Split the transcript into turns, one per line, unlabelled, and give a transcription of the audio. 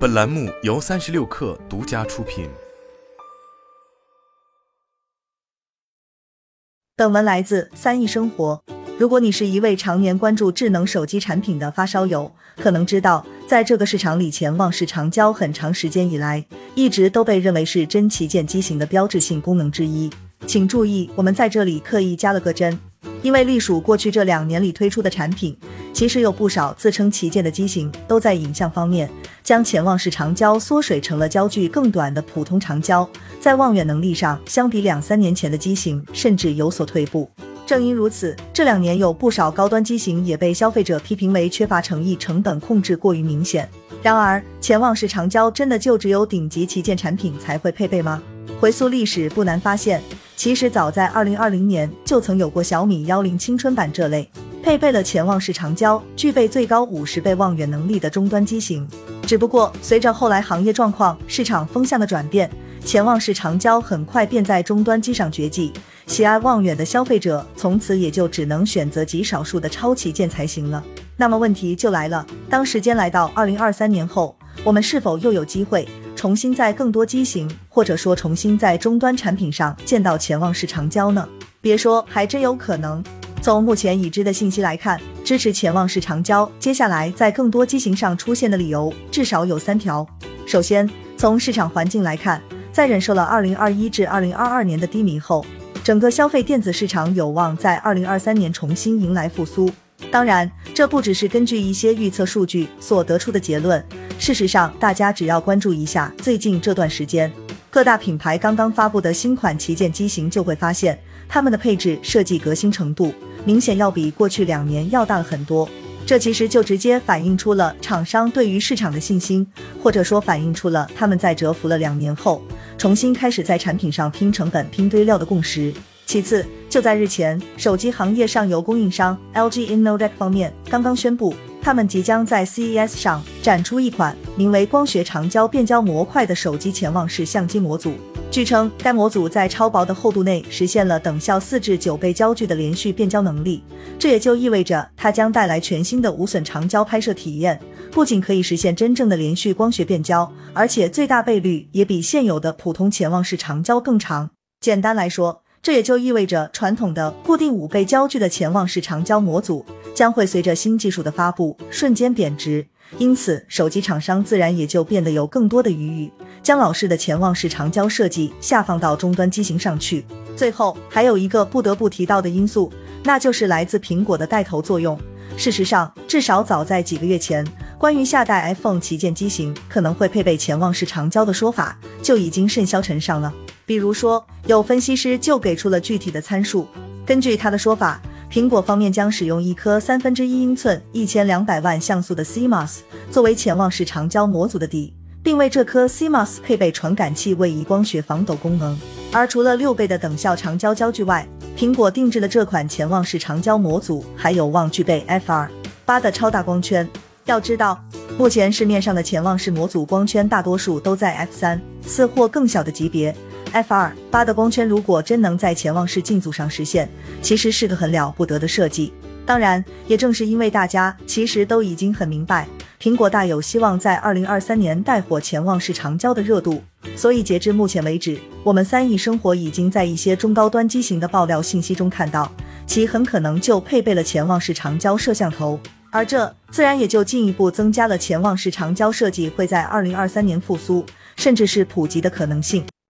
本栏目由三十六氪独家出品。
本文来自三亿生活。如果你是一位常年关注智能手机产品的发烧友，可能知道，在这个市场里，潜望式长焦很长时间以来一直都被认为是真旗舰机型的标志性功能之一。请注意，我们在这里刻意加了个真。因为隶属过去这两年里推出的产品，其实有不少自称旗舰的机型都在影像方面将潜望式长焦缩水成了焦距更短的普通长焦，在望远能力上相比两三年前的机型甚至有所退步。正因如此，这两年有不少高端机型也被消费者批评为缺乏诚意、成本控制过于明显。然而，潜望式长焦真的就只有顶级旗舰产品才会配备吗？回溯历史，不难发现。其实早在二零二零年就曾有过小米幺零青春版这类配备了潜望式长焦、具备最高五十倍望远能力的终端机型。只不过随着后来行业状况、市场风向的转变，潜望式长焦很快便在终端机上绝迹。喜爱望远的消费者从此也就只能选择极少数的超旗舰才行了。那么问题就来了，当时间来到二零二三年后，我们是否又有机会？重新在更多机型，或者说重新在终端产品上见到潜望式长焦呢？别说，还真有可能。从目前已知的信息来看，支持潜望式长焦，接下来在更多机型上出现的理由至少有三条。首先，从市场环境来看，在忍受了2021至2022年的低迷后，整个消费电子市场有望在2023年重新迎来复苏。当然，这不只是根据一些预测数据所得出的结论。事实上，大家只要关注一下最近这段时间各大品牌刚刚发布的新款旗舰机型，就会发现它们的配置设计革新程度明显要比过去两年要大了很多。这其实就直接反映出了厂商对于市场的信心，或者说反映出了他们在蛰伏了两年后，重新开始在产品上拼成本、拼堆料的共识。其次，就在日前，手机行业上游供应商 LG Innotek 方面刚刚宣布。他们即将在 CES 上展出一款名为“光学长焦变焦模块”的手机潜望式相机模组。据称，该模组在超薄的厚度内实现了等效四至九倍焦距的连续变焦能力。这也就意味着它将带来全新的无损长焦拍摄体验，不仅可以实现真正的连续光学变焦，而且最大倍率也比现有的普通潜望式长焦更长。简单来说，这也就意味着传统的固定五倍焦距的潜望式长焦模组。将会随着新技术的发布瞬间贬值，因此手机厂商自然也就变得有更多的余裕，将老式的潜望式长焦设计下放到终端机型上去。最后还有一个不得不提到的因素，那就是来自苹果的带头作用。事实上，至少早在几个月前，关于下代 iPhone 旗舰机型可能会配备潜望式长焦的说法就已经甚嚣尘上了。比如说，有分析师就给出了具体的参数，根据他的说法。苹果方面将使用一颗三分之一英寸、一千两百万像素的 CMOS 作为潜望式长焦模组的底，并为这颗 CMOS 配备传感器位移光学防抖功能。而除了六倍的等效长焦焦距外，苹果定制的这款潜望式长焦模组还有望具备 f2 八的超大光圈。要知道，目前市面上的潜望式模组光圈大多数都在 f 三四或更小的级别。F 二八的光圈如果真能在潜望式镜组上实现，其实是个很了不得的设计。当然，也正是因为大家其实都已经很明白，苹果大有希望在二零二三年带火潜望式长焦的热度，所以截至目前为止，我们三亿生活已经在一些中高端机型的爆料信息中看到，其很可能就配备了潜望式长焦摄像头，而这自然也就进一步增加了潜望式长焦设计会在二零二三年复苏，甚至是普及的可能性。